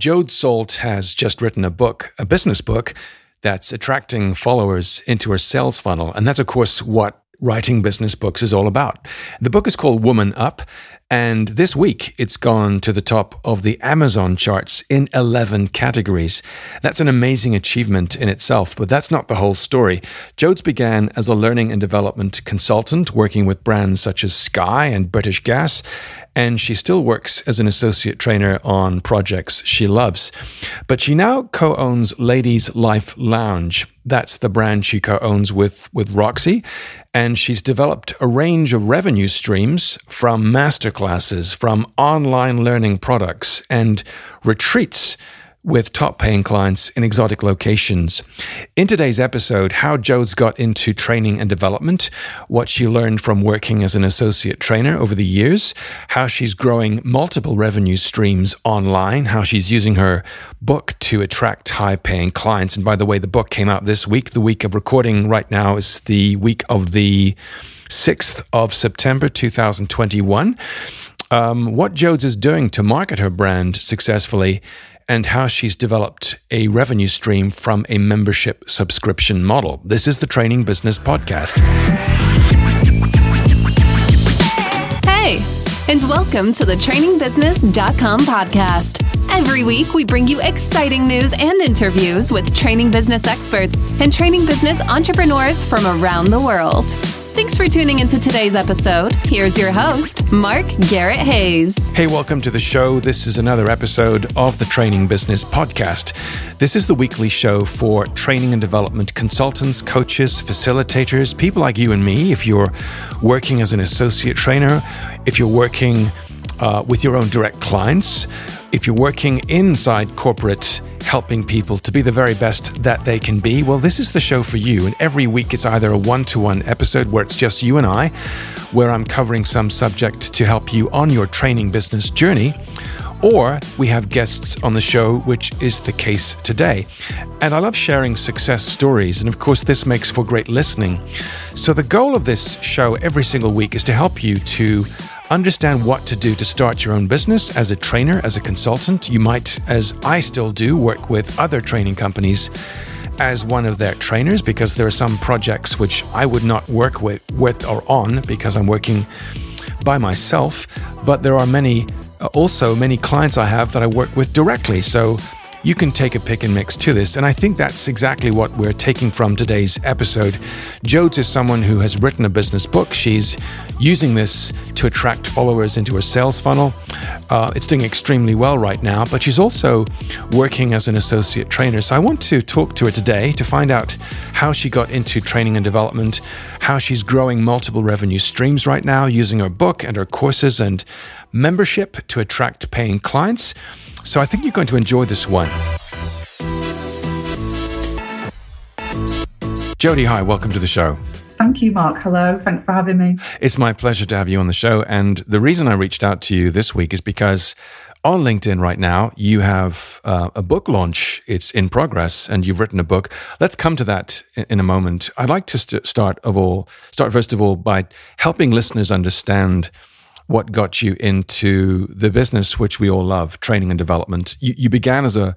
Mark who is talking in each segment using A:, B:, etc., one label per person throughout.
A: Jode Salt has just written a book, a business book, that's attracting followers into her sales funnel. And that's, of course, what writing business books is all about. The book is called Woman Up, and this week it's gone to the top of the Amazon charts in 11 categories. That's an amazing achievement in itself, but that's not the whole story. Jodes began as a learning and development consultant working with brands such as Sky and British Gas, and she still works as an associate trainer on projects she loves. But she now co owns Ladies Life Lounge. That's the brand she co owns with, with Roxy. And she's developed a range of revenue streams from masterclasses, from online learning products, and retreats with top paying clients in exotic locations. In today's episode, how Jodes got into training and development, what she learned from working as an associate trainer over the years, how she's growing multiple revenue streams online, how she's using her book to attract high paying clients. And by the way, the book came out this week. The week of recording right now is the week of the 6th of September 2021. Um, what Jodes is doing to market her brand successfully and how she's developed a revenue stream from a membership subscription model. This is the Training Business Podcast.
B: Hey, and welcome to the trainingbusiness.com podcast. Every week, we bring you exciting news and interviews with training business experts and training business entrepreneurs from around the world. Thanks for tuning into today's episode. Here's your host, Mark Garrett Hayes.
A: Hey, welcome to the show. This is another episode of the Training Business Podcast. This is the weekly show for training and development consultants, coaches, facilitators, people like you and me. If you're working as an associate trainer, if you're working uh, with your own direct clients, if you're working inside corporate helping people to be the very best that they can be, well, this is the show for you. And every week it's either a one to one episode where it's just you and I, where I'm covering some subject to help you on your training business journey, or we have guests on the show, which is the case today. And I love sharing success stories, and of course, this makes for great listening. So, the goal of this show every single week is to help you to understand what to do to start your own business as a trainer, as a consultant. You might, as I still do, work with other training companies as one of their trainers because there are some projects which I would not work with, with or on because I'm working by myself. But there are many, uh, also many clients I have that I work with directly. So you can take a pick and mix to this. And I think that's exactly what we're taking from today's episode. Jodes is someone who has written a business book. She's using this to attract followers into her sales funnel. Uh, it's doing extremely well right now, but she's also working as an associate trainer. So I want to talk to her today to find out how she got into training and development, how she's growing multiple revenue streams right now using her book and her courses and membership to attract paying clients so I think you're going to enjoy this one. Jody, hi, welcome to the show.
C: Thank you, Mark. Hello. Thanks for having me.
A: It's my pleasure to have you on the show. And the reason I reached out to you this week is because on LinkedIn right now, you have uh, a book launch. It's in progress, and you've written a book. Let's come to that in, in a moment. I'd like to st- start of all, start first of all by helping listeners understand what got you into the business which we all love, training and development. You, you began as a,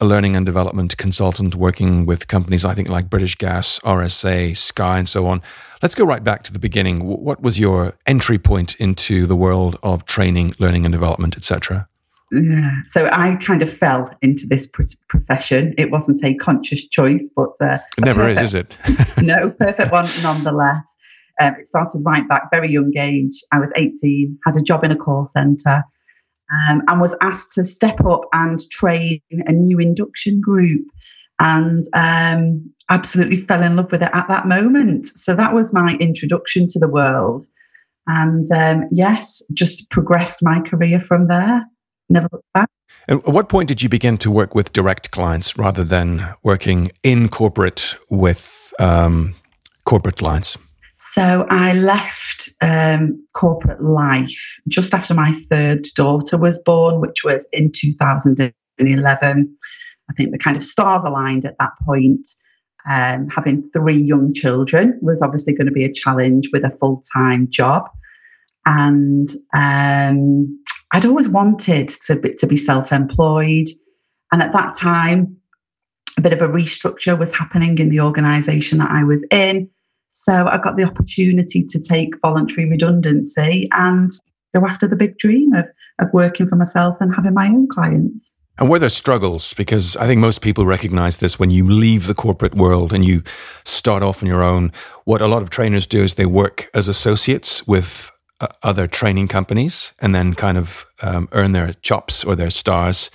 A: a learning and development consultant working with companies, I think, like British Gas, RSA, Sky, and so on. Let's go right back to the beginning. What was your entry point into the world of training, learning and development, etc.?
C: Yeah. So I kind of fell into this profession. It wasn't a conscious choice, but uh,
A: it never perfect, is, is it?
C: no, perfect one nonetheless. Um, it started right back, very young age. I was 18, had a job in a call centre, um, and was asked to step up and train a new induction group. And um, absolutely fell in love with it at that moment. So that was my introduction to the world. And um, yes, just progressed my career from there. Never looked back.
A: And at what point did you begin to work with direct clients rather than working in corporate with um, corporate clients?
C: So I left um, corporate life just after my third daughter was born, which was in 2011. I think the kind of stars aligned at that point. Um, having three young children was obviously going to be a challenge with a full time job. And um, I'd always wanted to be, to be self employed. And at that time, a bit of a restructure was happening in the organization that I was in. So I got the opportunity to take voluntary redundancy and go after the big dream of, of working for myself and having my own clients.
A: And were there struggles? Because I think most people recognize this when you leave the corporate world and you start off on your own. What a lot of trainers do is they work as associates with uh, other training companies and then kind of um, earn their chops or their stars,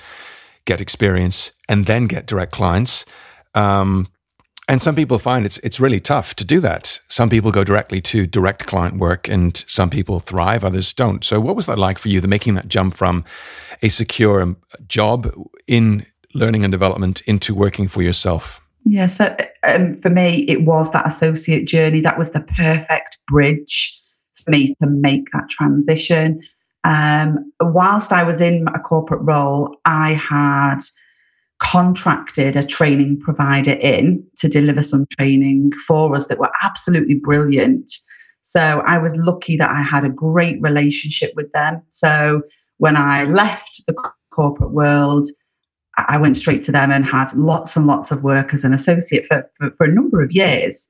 A: get experience, and then get direct clients. Um, and some people find it's it's really tough to do that. Some people go directly to direct client work, and some people thrive, others don't. So, what was that like for you? The making that jump from a secure um, job in learning and development into working for yourself.
C: Yeah, so um, for me, it was that associate journey. That was the perfect bridge for me to make that transition. Um, whilst I was in a corporate role, I had contracted a training provider in to deliver some training for us that were absolutely brilliant. So I was lucky that I had a great relationship with them. So when I left the corporate world, I went straight to them and had lots and lots of work as an associate for, for, for a number of years.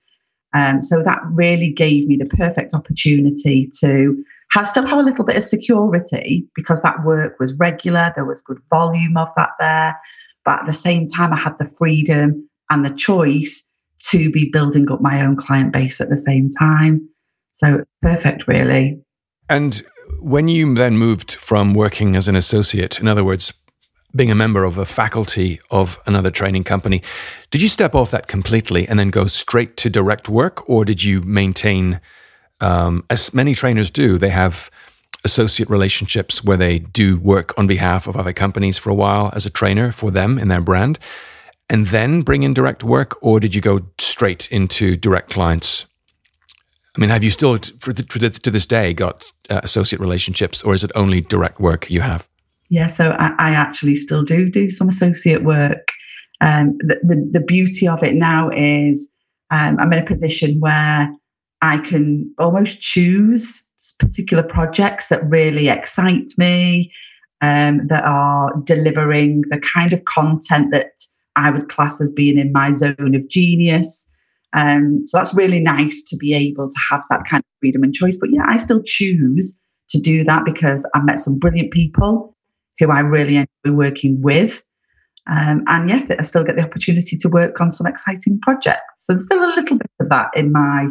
C: Um, so that really gave me the perfect opportunity to have, still have a little bit of security because that work was regular, there was good volume of that there. But at the same time, I had the freedom and the choice to be building up my own client base at the same time. So perfect, really.
A: And when you then moved from working as an associate, in other words, being a member of a faculty of another training company, did you step off that completely and then go straight to direct work, or did you maintain, um, as many trainers do, they have associate relationships where they do work on behalf of other companies for a while as a trainer for them in their brand and then bring in direct work or did you go straight into direct clients? I mean have you still the, to this day got uh, associate relationships or is it only direct work you have?
C: Yeah so i, I actually still do do some associate work. Um, the, the, the beauty of it now is um, i'm in a position where i can almost choose particular projects that really excite me, um, that are delivering the kind of content that I would class as being in my zone of genius. Um, so that's really nice to be able to have that kind of freedom and choice. But yeah, I still choose to do that because I've met some brilliant people who I really enjoy working with. Um, and yes, I still get the opportunity to work on some exciting projects. So there's still a little bit of that in my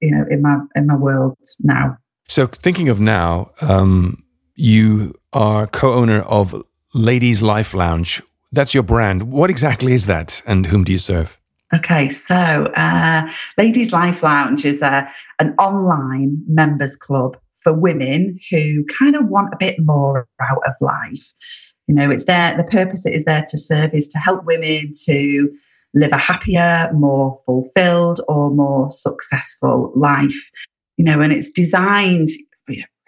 C: you know in my in my world now.
A: So thinking of now um, you are co-owner of ladies life lounge. That's your brand. What exactly is that and whom do you serve?
C: Okay so uh, ladies life lounge is a, an online members club for women who kind of want a bit more out of life. You know it's there the purpose it is there to serve is to help women to live a happier, more fulfilled, or more successful life. You know, and it's designed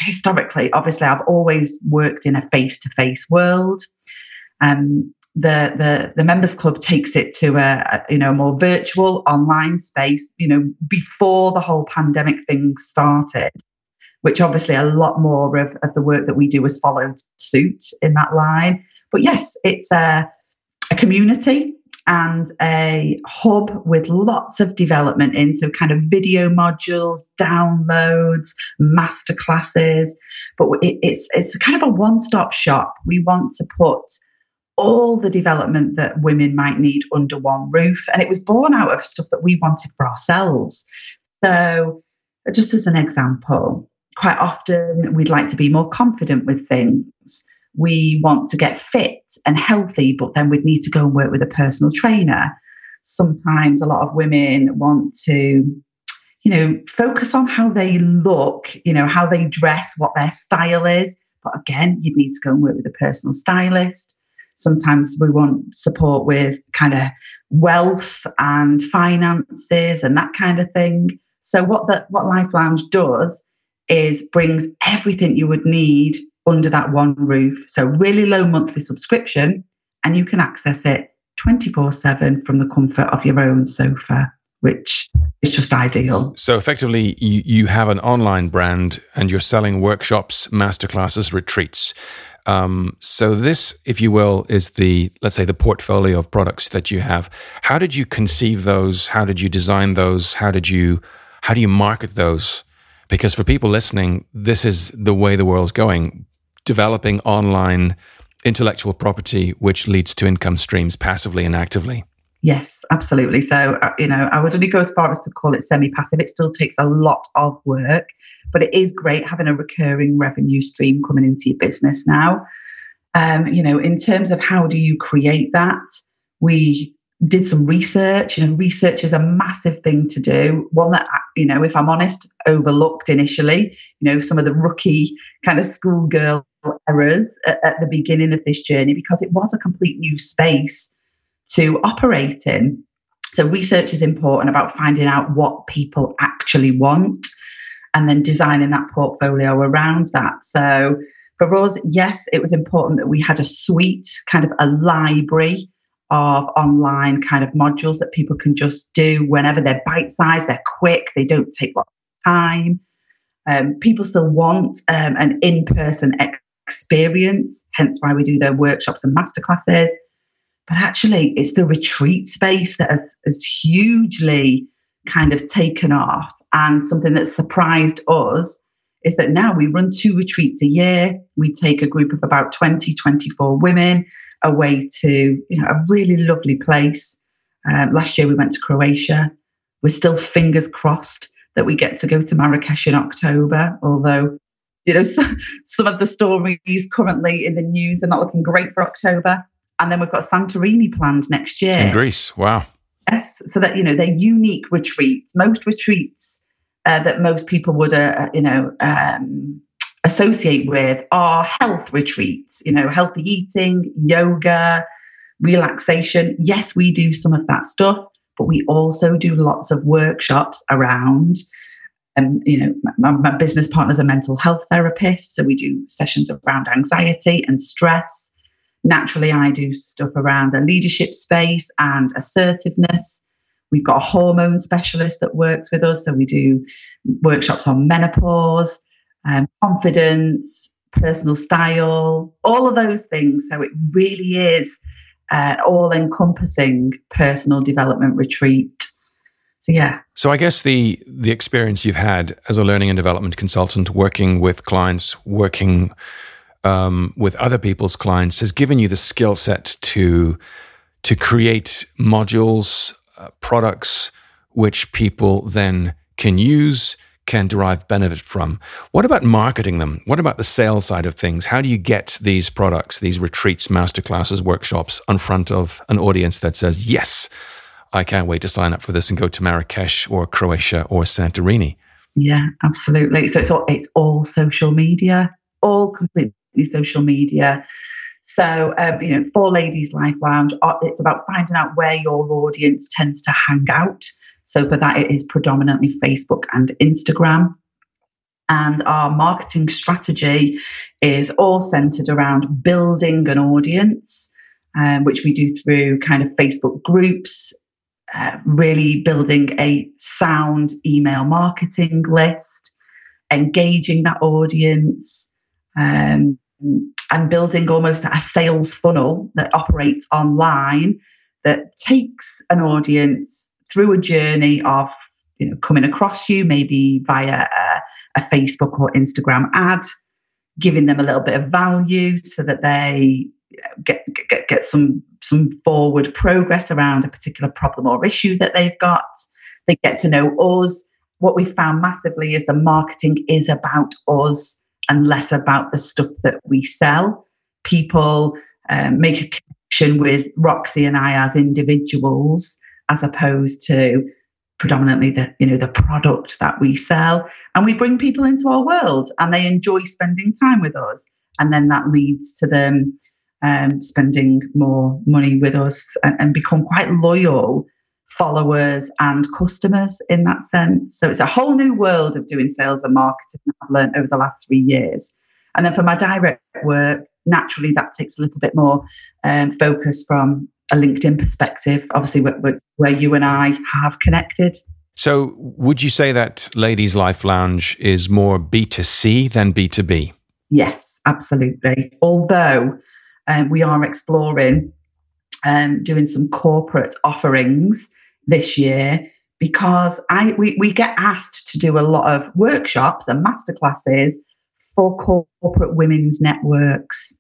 C: historically. Obviously, I've always worked in a face-to-face world. Um, the the the members club takes it to a, a, you know more virtual online space. You know, before the whole pandemic thing started, which obviously a lot more of, of the work that we do has followed suit in that line. But yes, it's a a community and a hub with lots of development in. So, kind of video modules, downloads, masterclasses. But it, it's, it's kind of a one stop shop. We want to put all the development that women might need under one roof. And it was born out of stuff that we wanted for ourselves. So, just as an example, quite often we'd like to be more confident with things we want to get fit and healthy, but then we'd need to go and work with a personal trainer. Sometimes a lot of women want to, you know, focus on how they look, you know, how they dress, what their style is. But again, you'd need to go and work with a personal stylist. Sometimes we want support with kind of wealth and finances and that kind of thing. So what that what Life Lounge does is brings everything you would need under that one roof. So, really low monthly subscription, and you can access it 24 7 from the comfort of your own sofa, which is just ideal.
A: So, effectively, you, you have an online brand and you're selling workshops, masterclasses, retreats. Um, so this, if you will, is the let's say the portfolio of products that you have. How did you conceive those? How did you design those? How did you how do you market those? Because for people listening, this is the way the world's going. Developing online intellectual property, which leads to income streams passively and actively.
C: Yes, absolutely. So, uh, you know, I would only go as far as to call it semi passive. It still takes a lot of work, but it is great having a recurring revenue stream coming into your business now. Um, you know, in terms of how do you create that, we did some research. You know, research is a massive thing to do. One that, you know, if I'm honest, overlooked initially. You know, some of the rookie kind of schoolgirl errors at, at the beginning of this journey because it was a complete new space to operate in. So, research is important about finding out what people actually want and then designing that portfolio around that. So, for us, yes, it was important that we had a suite, kind of a library of online kind of modules that people can just do whenever they're bite sized, they're quick, they don't take a lot of time. Um, people still want um, an in person experience, hence why we do their workshops and masterclasses. But actually, it's the retreat space that has, has hugely kind of taken off. And something that surprised us is that now we run two retreats a year. We take a group of about 20, 24 women away to you know, a really lovely place. Um, last year we went to Croatia. We're still fingers crossed that we get to go to Marrakesh in October, although you know some, some of the stories currently in the news are not looking great for October and then we've got Santorini planned next year.
A: In Greece, wow.
C: Yes, so that you know they're unique retreats. Most retreats uh, that most people would, uh, uh, you know, um, associate with are health retreats. You know, healthy eating, yoga, relaxation. Yes, we do some of that stuff, but we also do lots of workshops around. And um, you know, my, my business partner's a mental health therapist, so we do sessions around anxiety and stress Naturally, I do stuff around the leadership space and assertiveness. We've got a hormone specialist that works with us. So we do workshops on menopause, um, confidence, personal style, all of those things. So it really is uh, all encompassing personal development retreat. So yeah.
A: So I guess the the experience you've had as a learning and development consultant, working with clients, working um, with other people's clients has given you the skill set to to create modules, uh, products which people then can use, can derive benefit from. What about marketing them? What about the sales side of things? How do you get these products, these retreats, masterclasses, workshops in front of an audience that says, yes, I can't wait to sign up for this and go to Marrakesh or Croatia or Santorini?
C: Yeah, absolutely. So it's all, it's all social media, all completely social media. So, um, you know, for Ladies Life Lounge, uh, it's about finding out where your audience tends to hang out. So, for that, it is predominantly Facebook and Instagram. And our marketing strategy is all centered around building an audience, um, which we do through kind of Facebook groups, uh, really building a sound email marketing list, engaging that audience, um, and building almost a sales funnel that operates online that takes an audience through a journey of you know coming across you maybe via a, a Facebook or Instagram ad, giving them a little bit of value so that they get, get get some some forward progress around a particular problem or issue that they've got. They get to know us. What we found massively is the marketing is about us and less about the stuff that we sell. People um, make a connection with Roxy and I as individuals, as opposed to predominantly the you know the product that we sell and we bring people into our world and they enjoy spending time with us and then that leads to them um, spending more money with us and, and become quite loyal followers and customers in that sense. So it's a whole new world of doing sales and marketing I've learned over the last three years. And then for my direct work, naturally that takes a little bit more um, focus from a LinkedIn perspective, obviously where, where you and I have connected.
A: So would you say that Ladies Life Lounge is more B2C than B2B?
C: Yes. absolutely. Although um, we are exploring um, doing some corporate offerings this year because I we, we get asked to do a lot of workshops and masterclasses for corporate women's networks.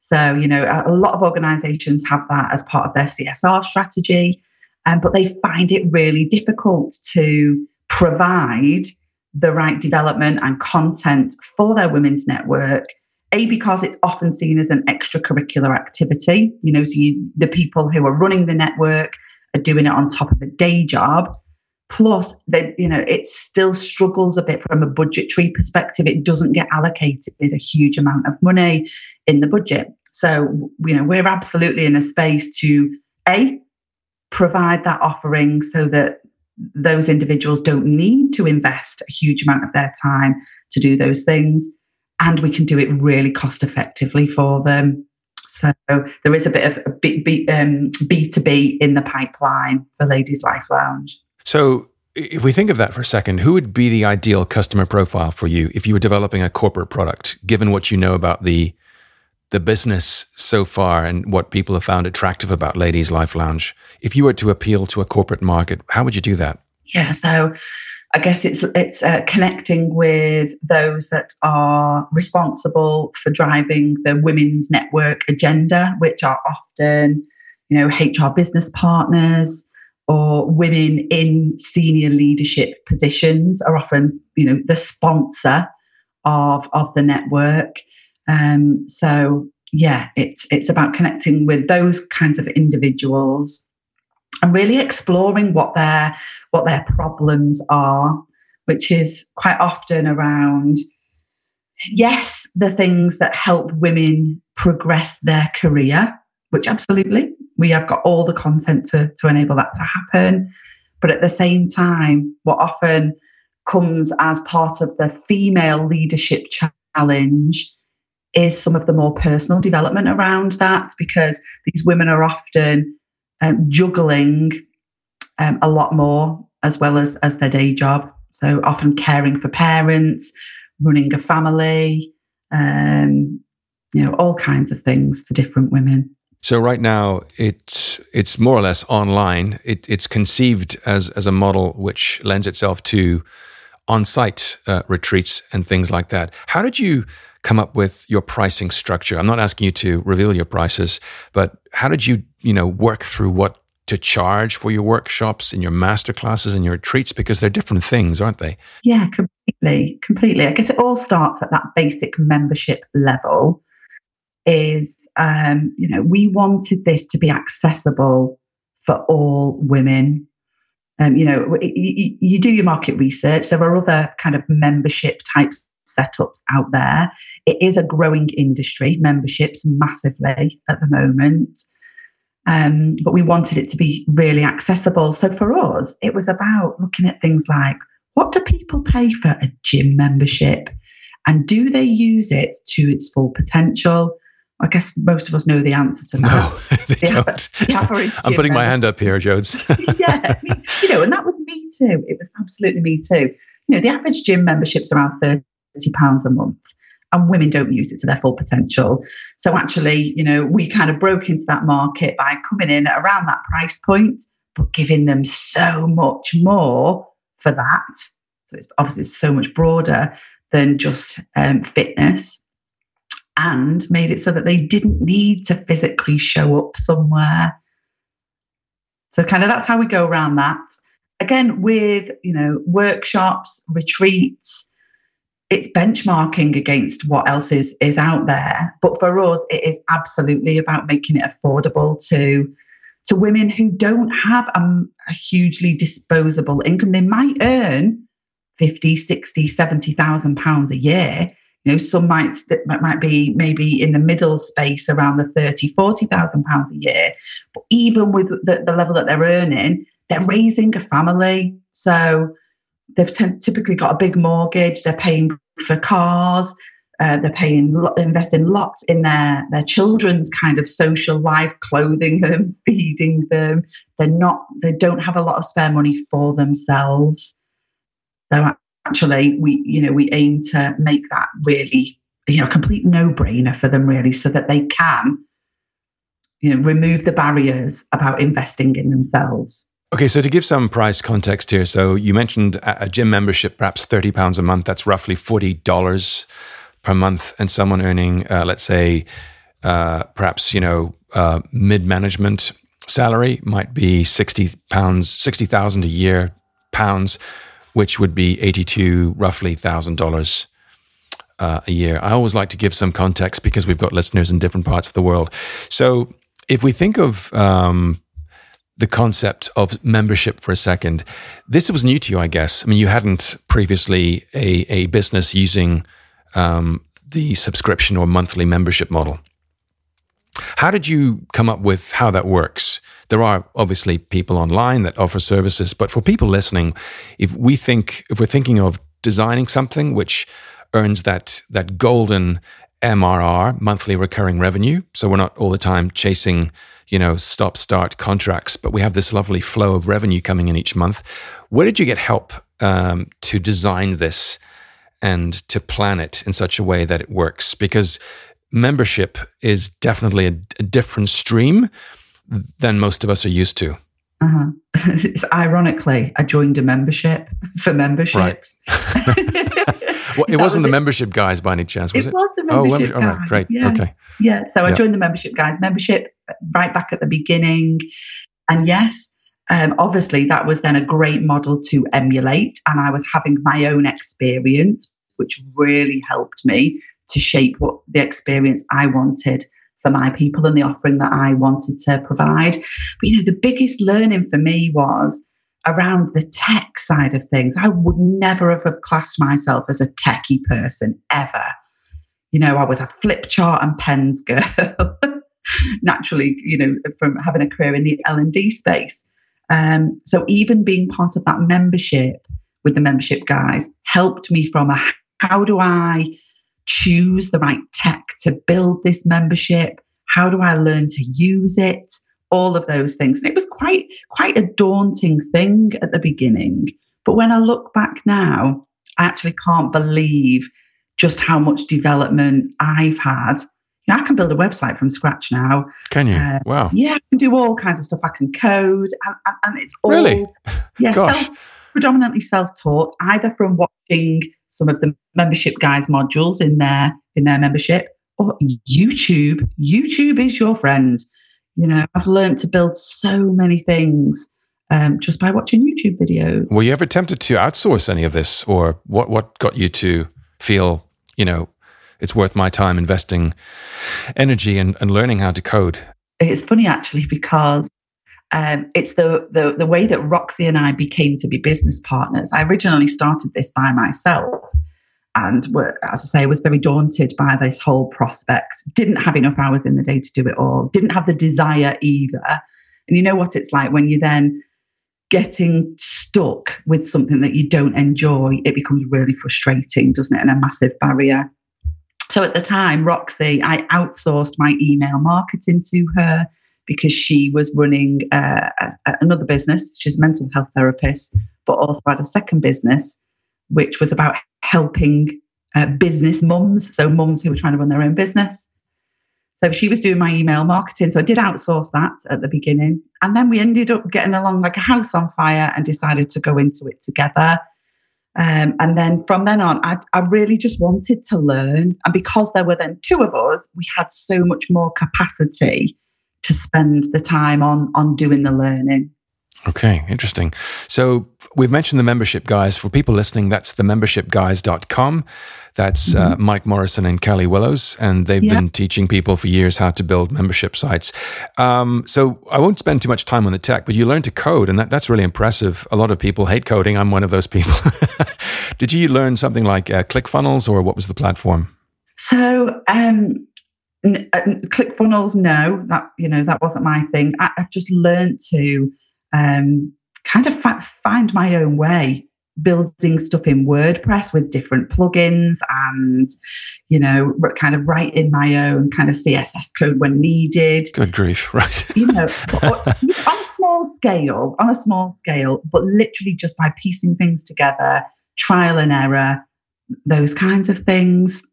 C: So, you know, a, a lot of organizations have that as part of their CSR strategy, um, but they find it really difficult to provide the right development and content for their women's network. A, because it's often seen as an extracurricular activity. You know, so you, the people who are running the network are doing it on top of a day job. Plus, that you know, it still struggles a bit from a budgetary perspective. It doesn't get allocated a huge amount of money in the budget. So, you know, we're absolutely in a space to a provide that offering so that those individuals don't need to invest a huge amount of their time to do those things, and we can do it really cost effectively for them. So there is a bit of a B, B, um, B2B in the pipeline for Ladies Life Lounge.
A: So, if we think of that for a second, who would be the ideal customer profile for you if you were developing a corporate product, given what you know about the the business so far and what people have found attractive about Ladies Life Lounge? If you were to appeal to a corporate market, how would you do that?
C: Yeah, so I guess it's it's uh, connecting with those that are responsible for driving the women's network agenda, which are often, you know, HR business partners, or women in senior leadership positions are often, you know, the sponsor of of the network. Um, so yeah, it's it's about connecting with those kinds of individuals and really exploring what their what their problems are, which is quite often around yes, the things that help women progress their career, which absolutely we have got all the content to, to enable that to happen. But at the same time, what often comes as part of the female leadership challenge is some of the more personal development around that because these women are often um, juggling um, a lot more as well as as their day job so often caring for parents running a family um, you know all kinds of things for different women
A: so right now it's it's more or less online. It, it's conceived as as a model which lends itself to on-site uh, retreats and things like that. How did you come up with your pricing structure? I'm not asking you to reveal your prices, but how did you you know work through what to charge for your workshops and your master classes and your retreats because they're different things, aren't they?
C: Yeah, completely, completely. I guess it all starts at that basic membership level is, um, you know, we wanted this to be accessible for all women. Um, you know, you, you do your market research. There are other kind of membership types setups out there. It is a growing industry, memberships massively at the moment. Um, but we wanted it to be really accessible. So for us, it was about looking at things like what do people pay for a gym membership? And do they use it to its full potential? I guess most of us know the answer to that.
A: No, they the don't. the I'm putting my hand up here, Jodes.
C: yeah, you know, and that was me too. It was absolutely me too. You know, the average gym membership's around thirty pounds a month, and women don't use it to their full potential. So actually, you know, we kind of broke into that market by coming in around that price point, but giving them so much more for that. So it's obviously so much broader than just um, fitness and made it so that they didn't need to physically show up somewhere. So kind of that's how we go around that. Again, with you know workshops, retreats, it's benchmarking against what else is is out there. But for us, it is absolutely about making it affordable to to women who don't have a, a hugely disposable income. They might earn 50, 60, 70,000 pounds a year, you know, some might might be maybe in the middle space around the 30, 40,000 pounds a year. But even with the, the level that they're earning, they're raising a family. So they've t- typically got a big mortgage, they're paying for cars, uh, they're paying investing lots in their their children's kind of social life clothing them feeding them they're not they don't have a lot of spare money for themselves so actually we you know we aim to make that really you know, complete no-brainer for them really, so that they can, you know, remove the barriers about investing in themselves.
A: Okay, so to give some price context here, so you mentioned a gym membership, perhaps thirty pounds a month. That's roughly forty dollars per month, and someone earning, uh, let's say, uh, perhaps you know, uh, mid management salary might be sixty pounds, sixty thousand a year pounds, which would be eighty two roughly thousand dollars uh, a year. I always like to give some context because we've got listeners in different parts of the world. So if we think of um, the concept of membership for a second, this was new to you, I guess. I mean, you hadn't previously a, a business using um, the subscription or monthly membership model. How did you come up with how that works? There are obviously people online that offer services, but for people listening, if we think if we're thinking of designing something which earns that that golden MRR, monthly recurring revenue. So we're not all the time chasing, you know, stop start contracts, but we have this lovely flow of revenue coming in each month. Where did you get help um, to design this and to plan it in such a way that it works? Because membership is definitely a, a different stream than most of us are used to.
C: Uh-huh. it's ironically, I joined a membership for memberships.
A: Right. well, it wasn't was the it. membership guys by any chance, was it?
C: It was the membership. Oh, membership. All right,
A: great. Yes. Okay.
C: Yeah. So I joined the membership guys, membership right back at the beginning. And yes, um, obviously that was then a great model to emulate. And I was having my own experience, which really helped me to shape what the experience I wanted for my people and the offering that I wanted to provide. But you know, the biggest learning for me was around the tech side of things. I would never have classed myself as a techie person ever. You know, I was a flip chart and pens girl. Naturally, you know, from having a career in the L and D space. Um, so even being part of that membership with the membership guys helped me from a how do I choose the right tech to build this membership? How do I learn to use it? All of those things. And it was quite, quite a daunting thing at the beginning. But when I look back now, I actually can't believe just how much development I've had. You know, I can build a website from scratch now.
A: Can you? Uh, wow.
C: Yeah, I can do all kinds of stuff. I can code, and, and it's all
A: really,
C: yeah, self, predominantly self-taught, either from watching some of the membership guys modules in their in their membership or YouTube. YouTube is your friend. You know, I've learned to build so many things um, just by watching YouTube videos.
A: Were you ever tempted to outsource any of this, or what? What got you to feel, you know, it's worth my time investing energy and, and learning how to code?
C: It's funny actually because um, it's the, the the way that Roxy and I became to be business partners. I originally started this by myself, and were, as I say, was very daunted by this whole prospect. Didn't have enough hours in the day to do it all. Didn't have the desire either. And you know what it's like when you're then getting stuck with something that you don't enjoy. It becomes really frustrating, doesn't it? And a massive barrier. So at the time, Roxy, I outsourced my email marketing to her because she was running uh, a, another business. She's a mental health therapist, but also had a second business, which was about helping uh, business mums, so mums who were trying to run their own business. So she was doing my email marketing. So I did outsource that at the beginning. And then we ended up getting along like a house on fire and decided to go into it together. Um, and then from then on, I, I really just wanted to learn. And because there were then two of us, we had so much more capacity to spend the time on on doing the learning.
A: Okay, interesting. So we've mentioned the membership guys. For people listening, that's the membershipguys.com. That's uh, mm-hmm. uh, Mike Morrison and Callie Willows, and they've yeah. been teaching people for years how to build membership sites. Um, so I won't spend too much time on the tech, but you learn to code, and that, that's really impressive. A lot of people hate coding. I'm one of those people. Did you learn something like uh, ClickFunnels, or what was the platform?
C: So um, N- uh, ClickFunnels, no, that you know that wasn't my thing. I, have just learned to um, kind of fa- find my own way, building stuff in WordPress with different plugins, and you know, kind of writing my own kind of CSS code when needed.
A: Good grief, right?
C: you know, on a small scale, on a small scale, but literally just by piecing things together, trial and error, those kinds of things.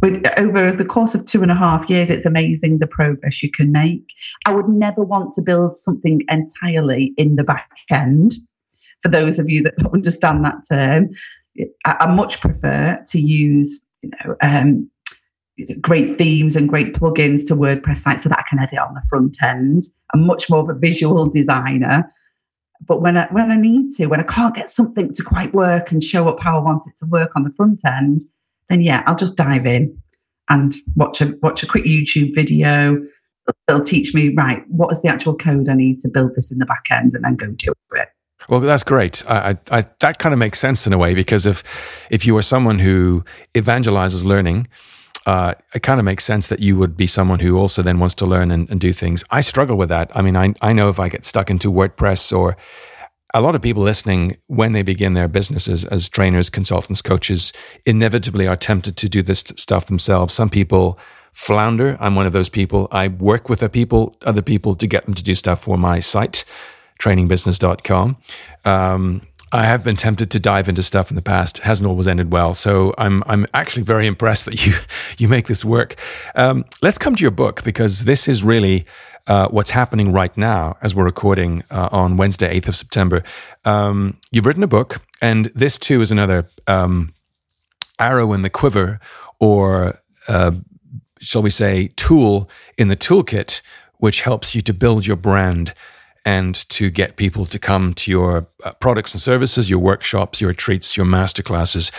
C: But over the course of two and a half years, it's amazing the progress you can make. I would never want to build something entirely in the back end. For those of you that understand that term, I, much prefer to use you know, um, great themes and great plugins to WordPress sites so that I can edit on the front end. I'm much more of a visual designer. But when I, when I need to, when I can't get something to quite work and show up how I want it to work on the front end, then yeah, I'll just dive in and watch a watch a quick YouTube video. They'll teach me right what is the actual code I need to build this in the back end, and then go do it.
A: Well, that's great. I, I, that kind of makes sense in a way because if if you are someone who evangelizes learning, uh, it kind of makes sense that you would be someone who also then wants to learn and, and, do things. I struggle with that. I mean, I, I know if I get stuck into WordPress or a lot of people listening, when they begin their businesses as trainers, consultants, coaches, inevitably are tempted to do this stuff themselves. Some people flounder. I'm one of those people. I work with other people, other people to get them to do stuff for my site, trainingbusiness.com. Um, I have been tempted to dive into stuff in the past. It hasn't always ended well. So I'm I'm actually very impressed that you you make this work. Um, let's come to your book because this is really uh, what's happening right now as we're recording uh, on Wednesday, 8th of September. Um, you've written a book, and this too is another um, arrow in the quiver, or uh, shall we say, tool in the toolkit, which helps you to build your brand and to get people to come to your uh, products and services, your workshops, your retreats, your masterclasses.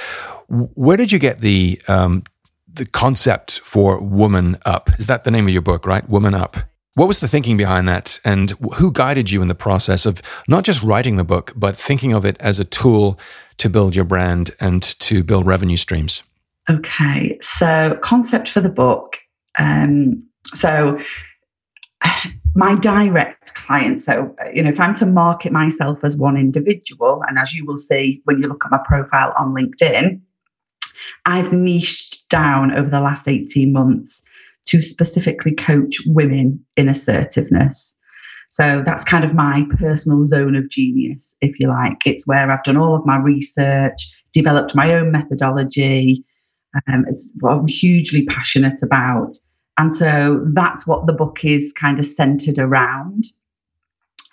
A: Where did you get the um, the concept for Woman Up? Is that the name of your book, right? Woman Up. What was the thinking behind that, and who guided you in the process of not just writing the book, but thinking of it as a tool to build your brand and to build revenue streams?
C: Okay, so concept for the book. Um, so my direct clients. So, you know, if I'm to market myself as one individual, and as you will see when you look at my profile on LinkedIn, I've niched down over the last 18 months to specifically coach women in assertiveness. So that's kind of my personal zone of genius, if you like. It's where I've done all of my research, developed my own methodology. Um, it's what I'm hugely passionate about. And so that's what the book is kind of centered around.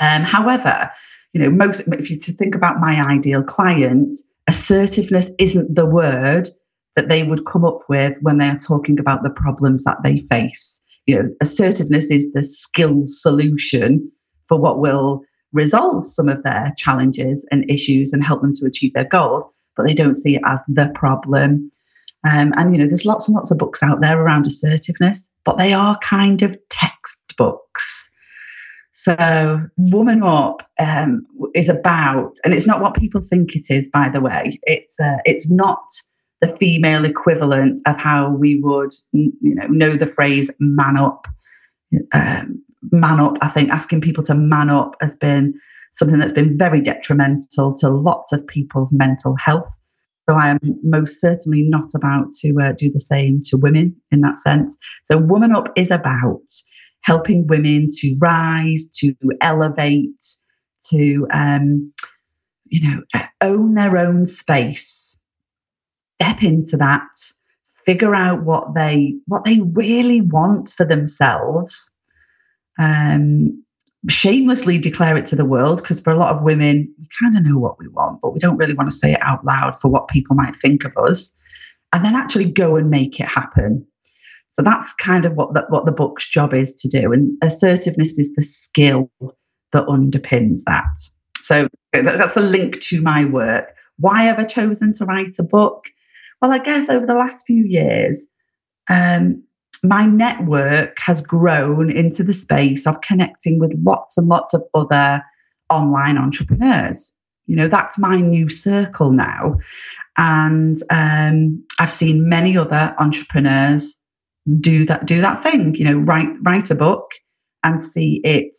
C: Um, however, you know, most if you to think about my ideal client, assertiveness isn't the word that they would come up with when they are talking about the problems that they face. You know, assertiveness is the skill solution for what will resolve some of their challenges and issues and help them to achieve their goals, but they don't see it as the problem. Um, and, you know, there's lots and lots of books out there around assertiveness, but they are kind of textbooks. So, Woman Up um, is about, and it's not what people think it is, by the way. It's uh, it's not the female equivalent of how we would, you know, know the phrase "man up." Um, man up. I think asking people to man up has been something that's been very detrimental to lots of people's mental health. So I am most certainly not about to uh, do the same to women in that sense. So Woman Up is about helping women to rise, to elevate, to um, you know own their own space step into that, figure out what they what they really want for themselves. Um, shamelessly declare it to the world because for a lot of women, we kind of know what we want, but we don't really want to say it out loud for what people might think of us. And then actually go and make it happen. So that's kind of what the, what the book's job is to do. And assertiveness is the skill that underpins that. So that's a link to my work. Why have I chosen to write a book? Well, I guess over the last few years, um, my network has grown into the space of connecting with lots and lots of other online entrepreneurs. You know, that's my new circle now. And um, I've seen many other entrepreneurs do that do that thing, you know, write write a book and see it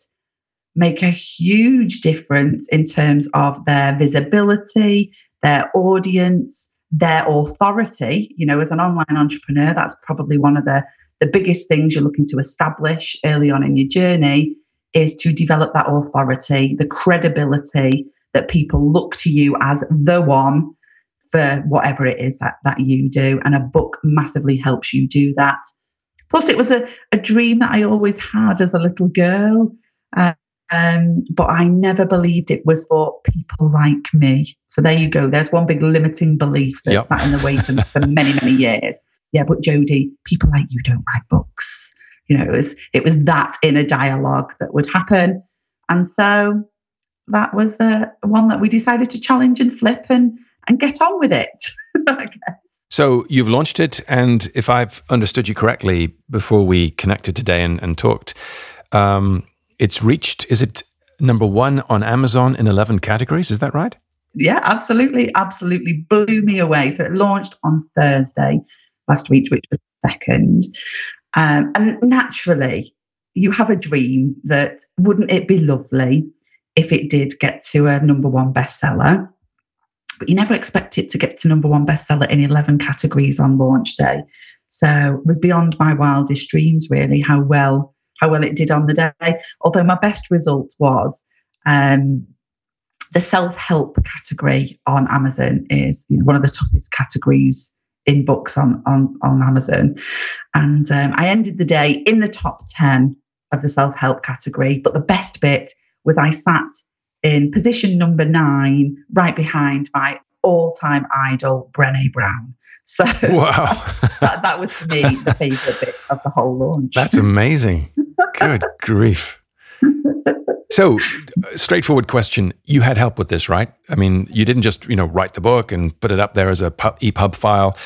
C: make a huge difference in terms of their visibility, their audience, their authority. You know, as an online entrepreneur, that's probably one of the, the biggest things you're looking to establish early on in your journey is to develop that authority, the credibility that people look to you as the one for whatever it is that, that you do. And a book massively helps you do that. Plus, it was a, a dream that I always had as a little girl. Um, but I never believed it was for people like me. So there you go. There's one big limiting belief that yep. sat in the way for, for many, many years. Yeah, but Jody, people like you don't write books. You know, it was it was that inner dialogue that would happen, and so that was uh, one that we decided to challenge and flip and and get on with it. I guess.
A: So you've launched it, and if I've understood you correctly, before we connected today and, and talked, um, it's reached. Is it number one on Amazon in eleven categories? Is that right?
C: Yeah, absolutely, absolutely blew me away. So it launched on Thursday last week, which was second, um, and naturally, you have a dream that wouldn't it be lovely if it did get to a number one bestseller? But you never expect it to get to number one bestseller in 11 categories on launch day. So it was beyond my wildest dreams, really, how well how well it did on the day. Although my best result was um, the self help category on Amazon is you know, one of the toughest categories in books on on, on Amazon, and um, I ended the day in the top ten of the self help category. But the best bit was I sat in position number nine, right behind my all time idol, Brené Brown. So wow. that, that was for me the favourite bit of the whole launch.
A: That's amazing. Good grief. So, straightforward question. You had help with this, right? I mean, you didn't just, you know, write the book and put it up there as a EPUB file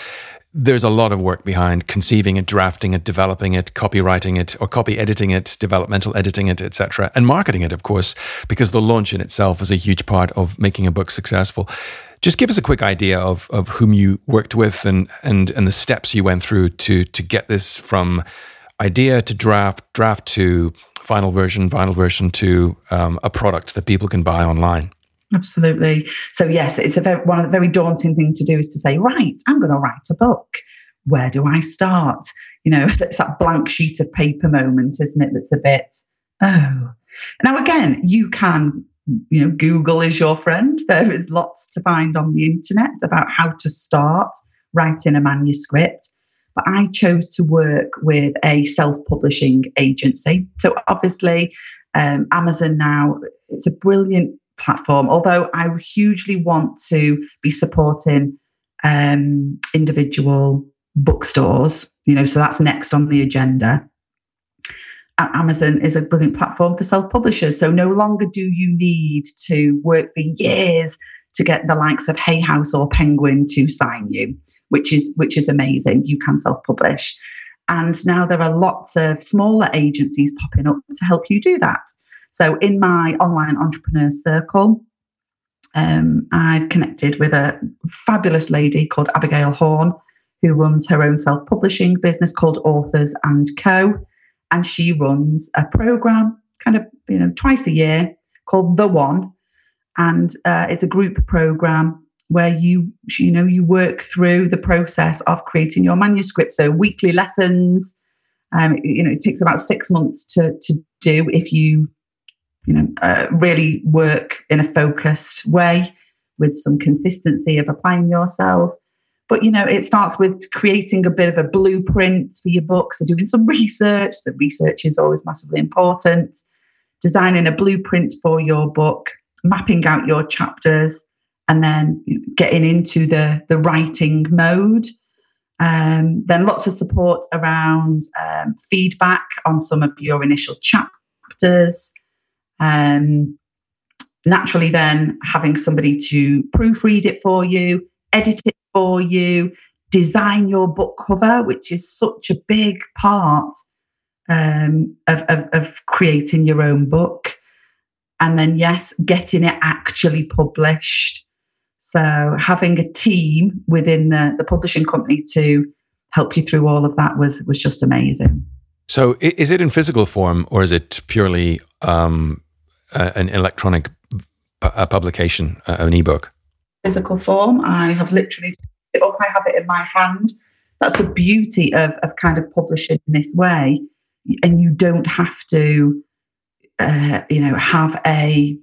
A: there's a lot of work behind conceiving it, drafting it, developing it, copywriting it, or copy editing it, developmental editing it, etc., and marketing it, of course, because the launch in itself is a huge part of making a book successful. Just give us a quick idea of of whom you worked with and and and the steps you went through to to get this from idea to draft, draft to final version, final version to um, a product that people can buy online.
C: Absolutely. So yes, it's a very, one of the very daunting thing to do is to say, right, I'm going to write a book. Where do I start? You know, it's that blank sheet of paper moment, isn't it? That's a bit, oh. Now again, you can, you know, Google is your friend. There is lots to find on the internet about how to start writing a manuscript. But I chose to work with a self-publishing agency. So obviously, um, Amazon now it's a brilliant platform, although I hugely want to be supporting um, individual bookstores, you know, so that's next on the agenda. Amazon is a brilliant platform for self publishers. So no longer do you need to work for years to get the likes of Hay House or Penguin to sign you, which is which is amazing. You can self publish. And now there are lots of smaller agencies popping up to help you do that. So, in my online entrepreneur circle, um, I've connected with a fabulous lady called Abigail Horn, who runs her own self publishing business called Authors and Co. And she runs a program kind of, you know, twice a year called The One. And uh, it's a group program where you, you know, you work through the process of creating your manuscript. So, weekly lessons. Um, you know, it takes about six months to, to do if you you know, uh, really work in a focused way with some consistency of applying yourself. But you know, it starts with creating a bit of a blueprint for your books, So doing some research. The research is always massively important. Designing a blueprint for your book, mapping out your chapters, and then getting into the the writing mode. Um, then lots of support around um, feedback on some of your initial chapters, um, naturally, then having somebody to proofread it for you, edit it for you, design your book cover, which is such a big part um, of, of, of creating your own book. And then, yes, getting it actually published. So, having a team within the, the publishing company to help you through all of that was was just amazing.
A: So, is it in physical form or is it purely um, an electronic pu- publication, an ebook?
C: Physical form. I have literally it up. I have it in my hand. That's the beauty of of kind of publishing in this way, and you don't have to, uh, you know, have a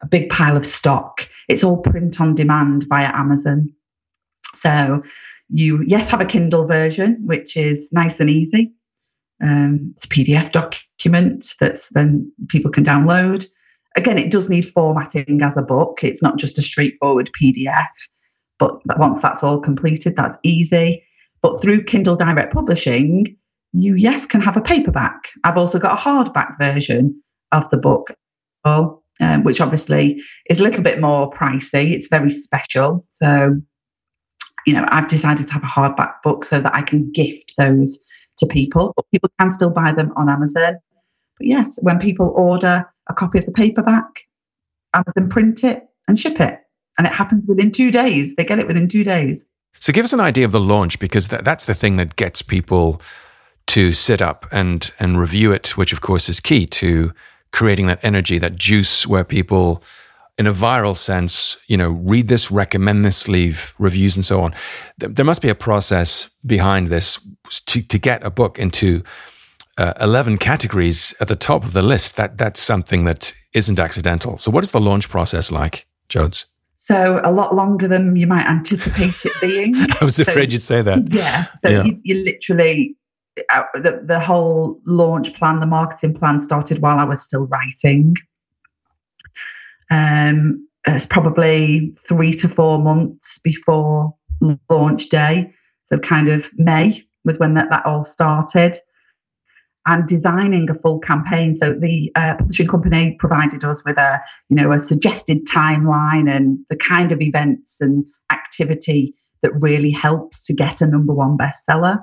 C: a big pile of stock. it's all print on demand via Amazon. So you, yes, have a Kindle version, which is nice and easy. Um, it's a PDF document that then people can download. Again, it does need formatting as a book. It's not just a straightforward PDF. But once that's all completed, that's easy. But through Kindle Direct Publishing, you, yes, can have a paperback. I've also got a hardback version of the book, um, which obviously is a little bit more pricey. It's very special. So, you know, I've decided to have a hardback book so that I can gift those to people, but people can still buy them on Amazon. But yes, when people order a copy of the paperback, Amazon print it and ship it. And it happens within two days. They get it within two days.
A: So give us an idea of the launch because that, that's the thing that gets people to sit up and and review it, which of course is key to creating that energy, that juice where people in a viral sense, you know, read this, recommend this, leave reviews and so on. There must be a process behind this to, to get a book into uh, 11 categories at the top of the list. That That's something that isn't accidental. So what is the launch process like, Jodes?
C: So a lot longer than you might anticipate it being.
A: I was afraid you'd say that.
C: Yeah. So yeah. You, you literally uh, the, the whole launch plan, the marketing plan started while I was still writing. Um, it's probably three to four months before launch day. So, kind of May was when that, that all started. And designing a full campaign. So the uh, publishing company provided us with a, you know, a suggested timeline and the kind of events and activity that really helps to get a number one bestseller.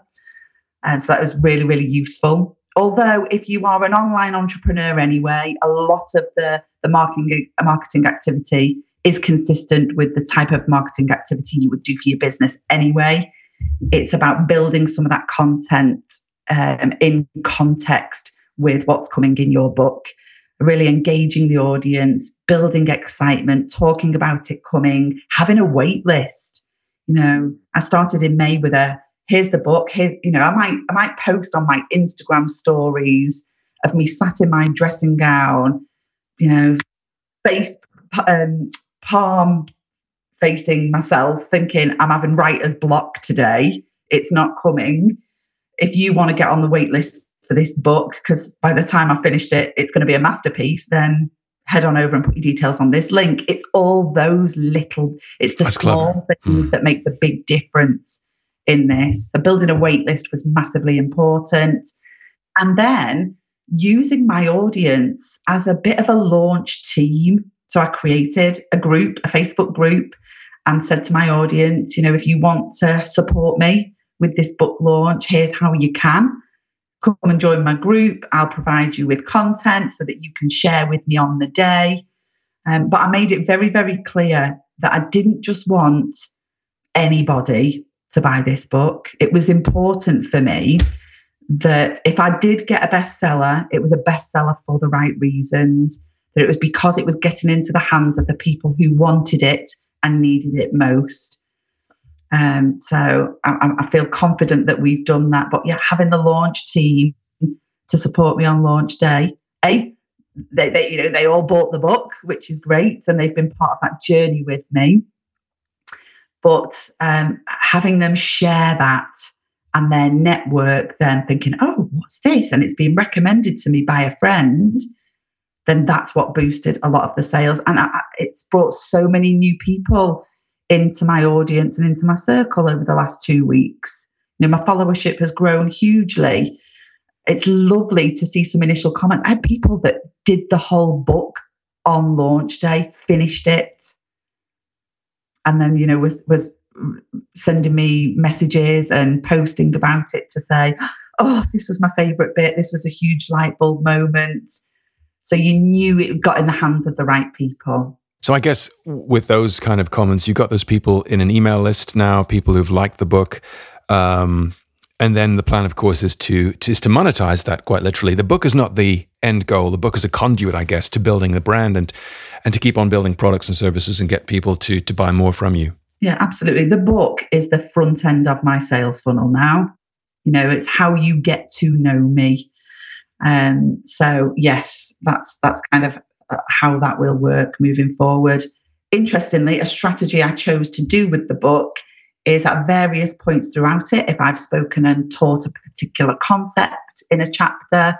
C: And so that was really, really useful. Although, if you are an online entrepreneur anyway, a lot of the, the marketing, marketing activity is consistent with the type of marketing activity you would do for your business anyway. It's about building some of that content um, in context with what's coming in your book, really engaging the audience, building excitement, talking about it coming, having a wait list. You know, I started in May with a here's the book. Here's, you know, I might I might post on my Instagram stories of me sat in my dressing gown, you know, face um, palm facing myself, thinking I'm having writer's block today. It's not coming. If you want to get on the wait list for this book, because by the time I finished it, it's going to be a masterpiece, then head on over and put your details on this link. It's all those little, it's the That's small clever. things mm. that make the big difference in this. So building a wait list was massively important. And then using my audience as a bit of a launch team. So I created a group, a Facebook group, and said to my audience, you know, if you want to support me with this book launch, here's how you can. Come and join my group. I'll provide you with content so that you can share with me on the day. Um, but I made it very, very clear that I didn't just want anybody to buy this book. It was important for me that if I did get a bestseller, it was a bestseller for the right reasons, that it was because it was getting into the hands of the people who wanted it and needed it most. Um, so I, I feel confident that we've done that. But yeah, having the launch team to support me on launch day, a they, they you know they all bought the book, which is great, and they've been part of that journey with me. But um, having them share that and their network then thinking oh what's this? And it's been recommended to me by a friend then that's what boosted a lot of the sales. And I, it's brought so many new people into my audience and into my circle over the last two weeks. You know my followership has grown hugely. It's lovely to see some initial comments. I had people that did the whole book on launch day finished it and then you know was was sending me messages and posting about it to say oh this was my favorite bit. This was a huge light bulb moment. So you knew it got in the hands of the right people
A: so i guess with those kind of comments you've got those people in an email list now people who've liked the book um, and then the plan, of course, is to, to is to monetize that quite literally. The book is not the end goal. The book is a conduit, I guess, to building the brand and and to keep on building products and services and get people to to buy more from you.
C: Yeah, absolutely. The book is the front end of my sales funnel now. You know, it's how you get to know me. Um, so yes, that's that's kind of how that will work moving forward. interestingly, a strategy I chose to do with the book is at various points throughout it, if I've spoken and taught a particular concept in a chapter,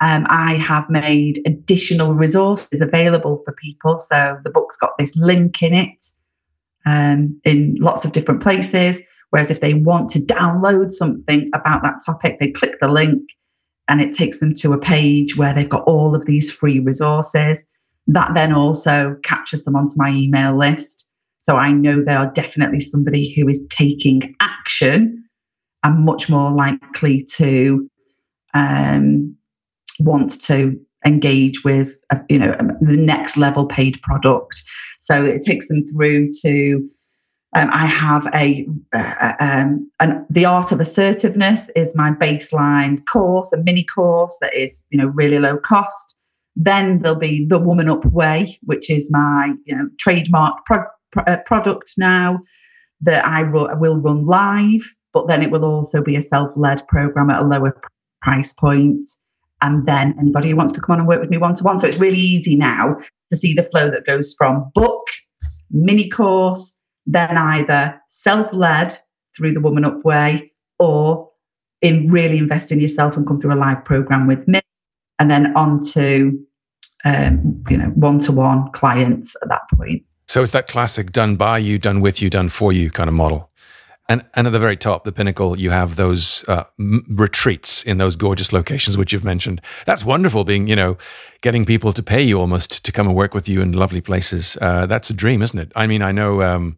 C: um, I have made additional resources available for people. So the book's got this link in it um, in lots of different places. Whereas if they want to download something about that topic, they click the link and it takes them to a page where they've got all of these free resources. That then also captures them onto my email list. So I know they are definitely somebody who is taking action and much more likely to um, want to engage with, a, you know, the next level paid product. So it takes them through to. Um, I have a, uh, um, an, the art of assertiveness is my baseline course, a mini course that is you know really low cost. Then there'll be the Woman Up Way, which is my you know trademark pro- pro- uh, product now that I ru- will run live, but then it will also be a self-led program at a lower price point. And then anybody who wants to come on and work with me one to one. So it's really easy now to see the flow that goes from book, mini course, then either self-led through the Woman Up Way or in really invest in yourself and come through a live program with me and then on to um, you know one-to-one clients at that point.
A: So it's that classic done by you done with you done for you kind of model and and at the very top the pinnacle you have those uh, m- retreats in those gorgeous locations which you've mentioned that's wonderful being you know getting people to pay you almost to come and work with you in lovely places uh, that's a dream isn't it i mean i know um,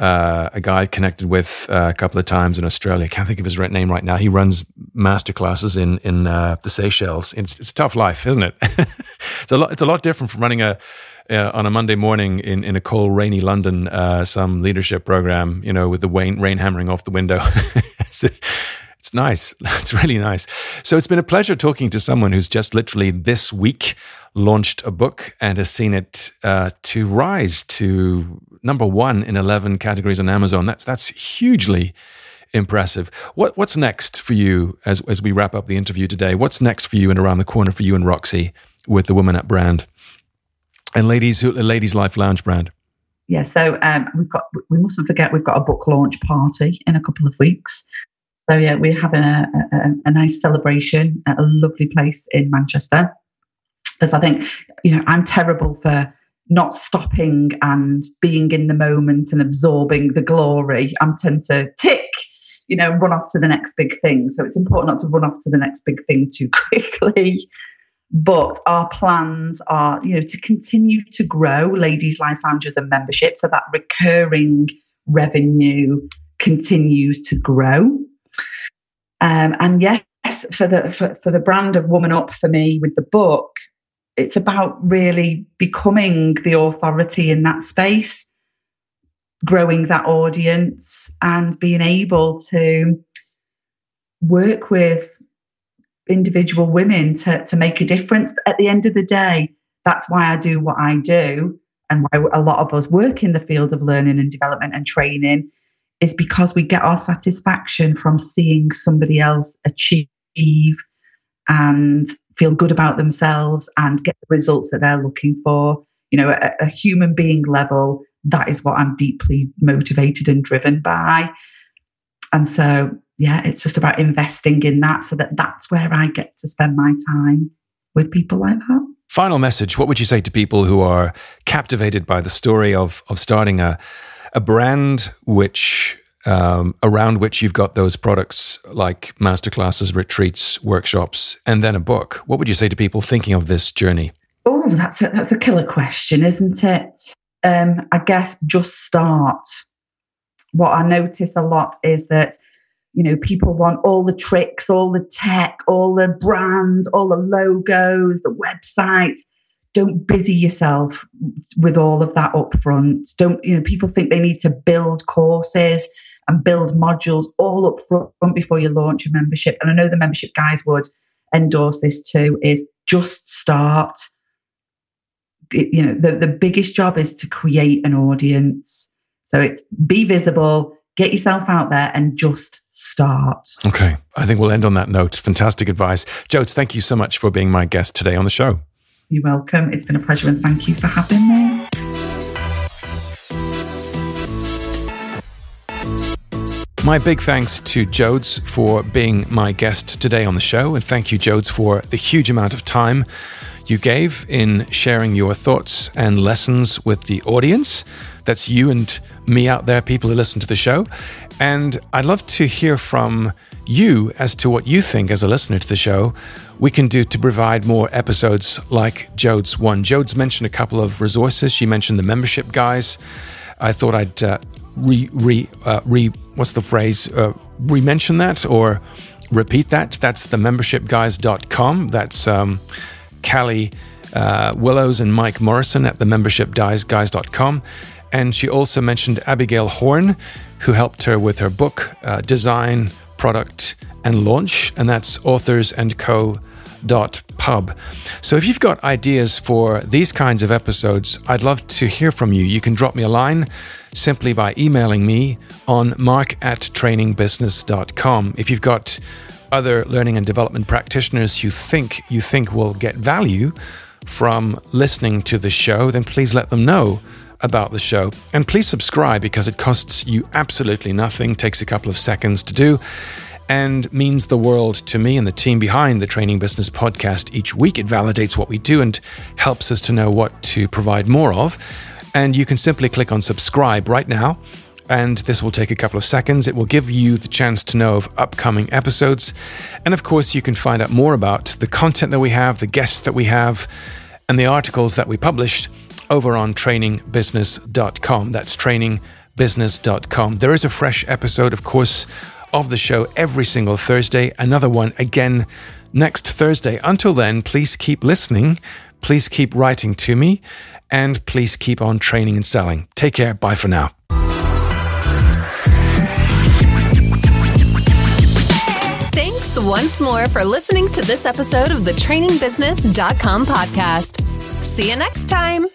A: uh, a guy I've connected with uh, a couple of times in Australia. I can't think of his name right now. He runs master classes in in uh, the Seychelles. It's, it's, a tough life, isn't it? it's a lot. It's a lot different from running a uh, on a Monday morning in, in a cold, rainy London, uh, some leadership program. You know, with the rain, rain hammering off the window. it's, it's nice. It's really nice. So it's been a pleasure talking to someone who's just literally this week launched a book and has seen it uh, to rise to number one in 11 categories on Amazon. That's, that's hugely impressive. What, what's next for you as, as we wrap up the interview today? What's next for you and around the corner for you and Roxy with the Woman Up brand and Ladies, Ladies Life Lounge brand?
C: Yeah, so um, we've got, we mustn't forget we've got a book launch party in a couple of weeks. So yeah, we're having a, a, a nice celebration at a lovely place in Manchester. Because I think, you know, I'm terrible for not stopping and being in the moment and absorbing the glory. I tend to tick, you know, run off to the next big thing. So it's important not to run off to the next big thing too quickly. But our plans are, you know, to continue to grow Ladies Life Lounges and membership so that recurring revenue continues to grow. Um, and yes, for the for, for the brand of Woman Up for me with the book, it's about really becoming the authority in that space, growing that audience, and being able to work with individual women to, to make a difference. At the end of the day, that's why I do what I do, and why a lot of us work in the field of learning and development and training is because we get our satisfaction from seeing somebody else achieve and feel good about themselves and get the results that they're looking for. You know, at a human being level, that is what I'm deeply motivated and driven by. And so, yeah, it's just about investing in that so that that's where I get to spend my time with people like that.
A: Final message What would you say to people who are captivated by the story of, of starting a, a brand which um, around which you've got those products like masterclasses, retreats, workshops, and then a book. What would you say to people thinking of this journey?
C: Oh, that's a, that's a killer question, isn't it? Um, I guess just start. What I notice a lot is that you know people want all the tricks, all the tech, all the brands, all the logos, the websites. Don't busy yourself with all of that up front. Don't you know? People think they need to build courses and build modules all up front before you launch a membership. And I know the membership guys would endorse this too, is just start. You know, the, the biggest job is to create an audience. So it's be visible, Get yourself out there and just start.
A: Okay. I think we'll end on that note. Fantastic advice. Jodes, thank you so much for being my guest today on the show.
C: You're welcome. It's been a pleasure and thank you for having me.
A: My big thanks to Jodes for being my guest today on the show, and thank you, Jodes, for the huge amount of time you gave in sharing your thoughts and lessons with the audience. That's you and me out there, people who listen to the show. And I'd love to hear from you as to what you think as a listener to the show we can do to provide more episodes like Jodes one. Jodes mentioned a couple of resources. She mentioned the membership guys. I thought I'd uh, re re uh, re what's the phrase uh, re-mention that or repeat that. That's the membershipguys.com. That's um, Callie uh, Willows and Mike Morrison at the membershipguys.com. And she also mentioned Abigail Horn, who helped her with her book, uh, Design, Product, and Launch. And that's authors and co pub. So if you've got ideas for these kinds of episodes, I'd love to hear from you. You can drop me a line simply by emailing me on mark at trainingbusiness.com. If you've got other learning and development practitioners you think you think will get value from listening to the show, then please let them know about the show. And please subscribe because it costs you absolutely nothing, takes a couple of seconds to do and means the world to me and the team behind the Training Business podcast each week. It validates what we do and helps us to know what to provide more of. And you can simply click on subscribe right now. And this will take a couple of seconds. It will give you the chance to know of upcoming episodes. And of course, you can find out more about the content that we have, the guests that we have, and the articles that we published over on trainingbusiness.com. That's trainingbusiness.com. There is a fresh episode, of course, of the show every single Thursday. Another one again next Thursday. Until then, please keep listening. Please keep writing to me. And please keep on training and selling. Take care. Bye for now.
B: Thanks once more for listening to this episode of the trainingbusiness.com podcast. See you next time.